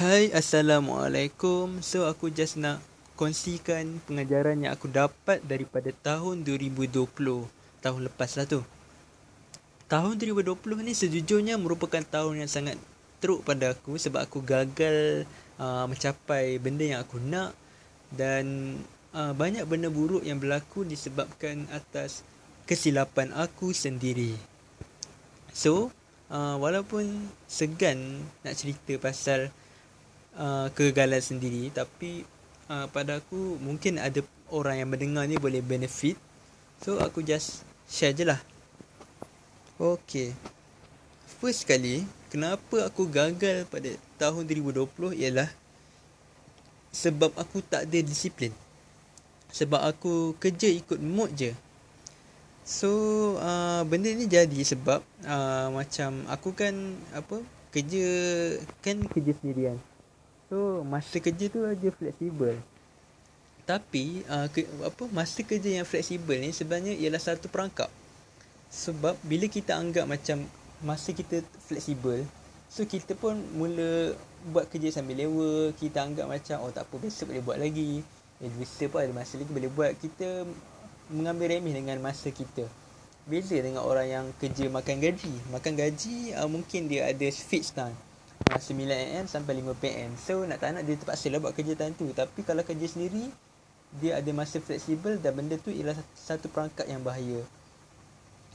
Hai, Assalamualaikum. So, aku just nak kongsikan pengajaran yang aku dapat daripada tahun 2020. Tahun lepas lah tu. Tahun 2020 ni sejujurnya merupakan tahun yang sangat teruk pada aku sebab aku gagal uh, mencapai benda yang aku nak dan uh, banyak benda buruk yang berlaku disebabkan atas kesilapan aku sendiri. So, uh, walaupun segan nak cerita pasal Uh, kegagalan sendiri. Tapi uh, pada aku mungkin ada orang yang mendengar ni boleh benefit. So aku just share je lah. Okay. First kali Kenapa aku gagal pada tahun 2020 ialah Sebab aku tak ada disiplin. Sebab aku kerja ikut mood je. So uh, benda ni jadi sebab uh, Macam aku kan Apa Kerja Kan kerja sendirian So masa kerja tu aja fleksibel. Tapi uh, ke, apa masa kerja yang fleksibel ni sebenarnya ialah satu perangkap. Sebab bila kita anggap macam masa kita fleksibel, so kita pun mula buat kerja sambil lewa, kita anggap macam oh tak apa besok boleh buat lagi. Eh besok pun ada masa lagi boleh buat. Kita mengambil remeh dengan masa kita. Beza dengan orang yang kerja makan gaji. Makan gaji uh, mungkin dia ada fixed time. 9am sampai 5pm So nak tak nak dia terpaksa lah buat kerja time tu. Tapi kalau kerja sendiri Dia ada masa fleksibel dan benda tu ialah satu perangkat yang bahaya.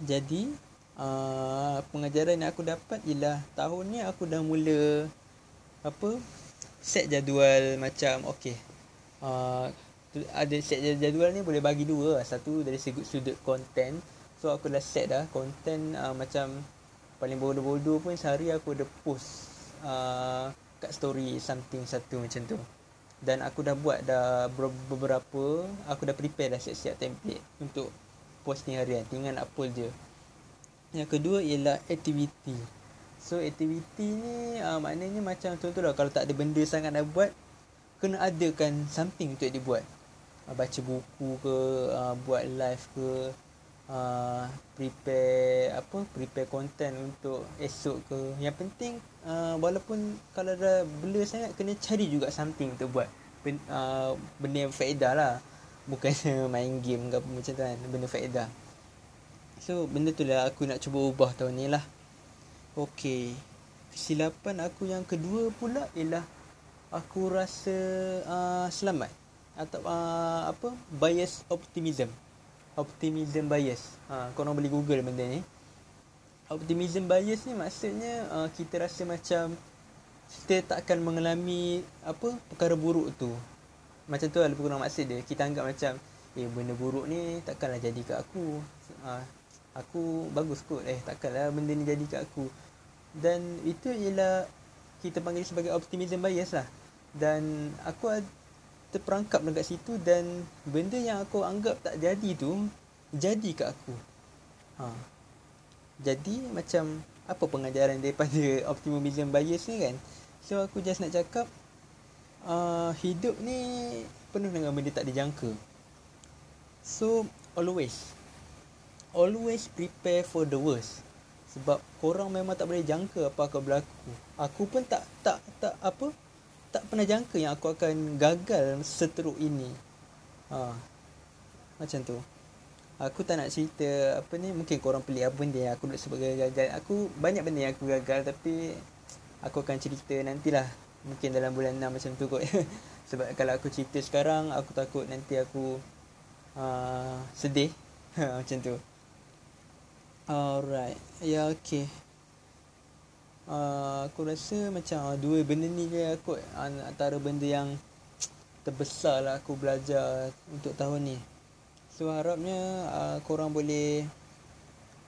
Jadi uh, Pengajaran yang aku dapat ialah Tahun ni aku dah mula Apa Set jadual macam okay uh, ada set jadual ni boleh bagi dua lah. Satu dari sudut, sudut content. So aku dah set dah Content uh, macam Paling bodoh-bodoh pun sehari aku ada post uh, kat story something satu macam tu. Dan aku dah buat dah beberapa aku dah prepare dah siap-siap template untuk posting harian tinggal nak upload je. Yang kedua ialah activity. So activity ni uh, maknanya macam tu tu lah kalau tak ada benda sangat nak buat kena adakan something untuk dibuat. Uh, baca buku ke uh, buat live ke uh, prepare apa prepare content untuk esok ke. Yang penting uh, walaupun kalau dah bela sangat kena cari juga something untuk buat. Ben, uh, benda yang faedah lah. Bukan main game ke apa macam tu kan benda faedah. So benda tu lah aku nak cuba ubah tahun ni lah. Okay Kesilapan aku yang kedua pula ialah Aku rasa uh, selamat Atau uh, apa Bias optimism optimism bias. Ha, korang boleh google benda ni. Optimism bias ni maksudnya uh, kita rasa macam kita tak akan mengalami apa perkara buruk tu. Macam tu lah lebih kurang maksud dia. Kita anggap macam eh benda buruk ni takkanlah jadi kat aku. Ha, aku bagus kot. Eh takkanlah benda ni jadi kat aku. Dan itu ialah kita panggil sebagai optimism bias lah. Dan aku terperangkap dekat situ dan benda yang aku anggap tak jadi tu jadi kat aku. Ha. Jadi macam apa pengajaran daripada optimism bias ni kan? So aku just nak cakap uh, hidup ni penuh dengan benda tak dijangka. So always always prepare for the worst. Sebab korang memang tak boleh jangka apa akan berlaku. Aku pun tak tak tak apa tak pernah jangka yang aku akan gagal seteruk ini. Ha. Macam tu. Aku tak nak cerita apa ni mungkin korang pelik apa benda yang aku nak sebagai gagal. Aku banyak benda yang aku gagal tapi aku akan cerita nantilah. Mungkin dalam bulan 6 macam tu kot. Sebab kalau aku cerita sekarang aku takut nanti aku uh, sedih. macam tu. Alright. Ya okay. Uh, aku rasa macam uh, dua benda ni je aku uh, antara benda yang terbesar lah aku belajar untuk tahun ni. So harapnya uh, korang boleh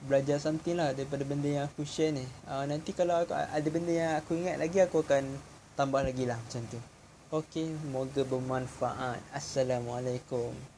belajar something lah daripada benda yang aku share ni. Uh, nanti kalau aku, ada benda yang aku ingat lagi aku akan tambah lagi lah macam tu. Okay, semoga bermanfaat. Assalamualaikum.